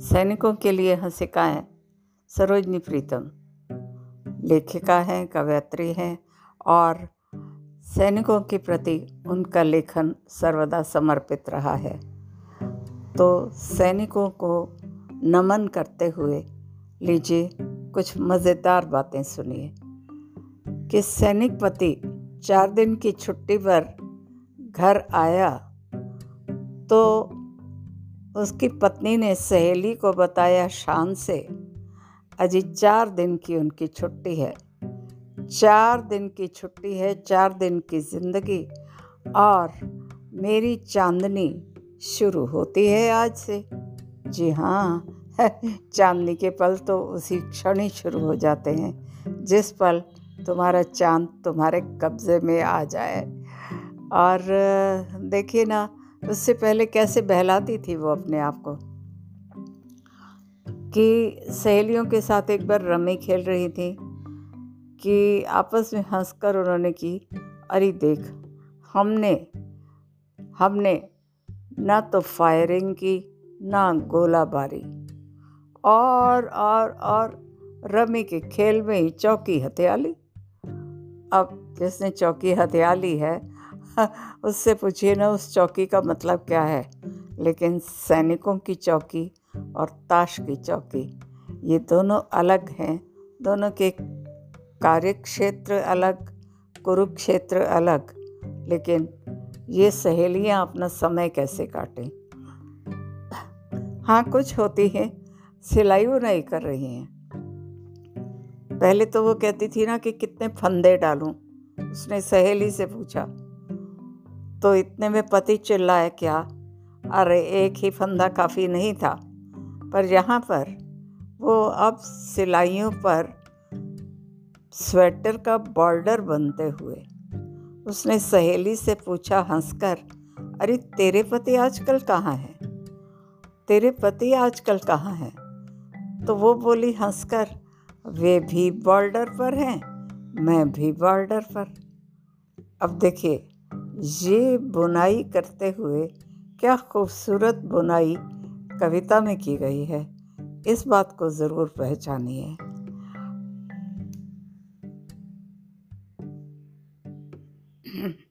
सैनिकों के लिए हंसिकाएँ सरोजनी प्रीतम। लेखिका हैं, कवयत्री हैं और सैनिकों के प्रति उनका लेखन सर्वदा समर्पित रहा है। तो सैनिकों को नमन करते हुए लीजिए, कुछ मज़ेदार बातें सुनिए। कि सैनिक पति चार दिन की छुट्टी पर घर आया तो उसकी पत्नी ने सहेली को बताया शान से अजी चार दिन की उनकी छुट्टी है। चार दिन की छुट्टी है, चार दिन की ज़िंदगी और मेरी चांदनी शुरू होती है आज से। जी हाँ चांदनी के पल तो उसी क्षण ही शुरू हो जाते हैं, जिस पल तुम्हारा चाँद तुम्हारे कब्ज़े में आ जाए। और देखिए ना उससे पहले कैसे बहलाती थी वो अपने आप को? कि सहेलियों के साथ एक बार रमी खेल रही थी, कि आपस में हंसकर उन्होंने की, अरे देख, हमने हमने ना तो फायरिंग की, ना गोलाबारी। और और और रमी के खेल में ही चौकी हथियाली। अब जिसने चौकी हथियाली है उससे पूछिए ना, उस चौकी का मतलब क्या है? लेकिन सैनिकों की चौकी और ताश की चौकी, ये दोनों अलग हैं। दोनों के कार्य क्षेत्र अलग, कुरुक्षेत्र अलग, लेकिन ये सहेलियाँ अपना समय कैसे काटें? हाँ कुछ होती है, सिलाई वो नहीं कर रही हैं। पहले तो वो कहती थी ना कि कितने फंदे डालूं, उसने सहेली से पूछा तो इतने में पति चिल्लाया क्या? अरे, एक ही फंदा काफ़ी नहीं था। पर यहाँ पर, वो अब सिलाइयों पर स्वेटर का बॉर्डर बनते हुए, उसने सहेली से पूछा हंसकर, अरे, तेरे पति आजकल कहाँ हैं? तेरे पति आजकल कहाँ हैं? तो वो बोली हंसकर, वे भी बॉर्डर पर हैं, मैं भी बॉर्डर पर। अब देखिए ये बुनाई करते हुए क्या खूबसूरत बुनाई कविता में की गई है, इस बात को ज़रूर पहचानिए।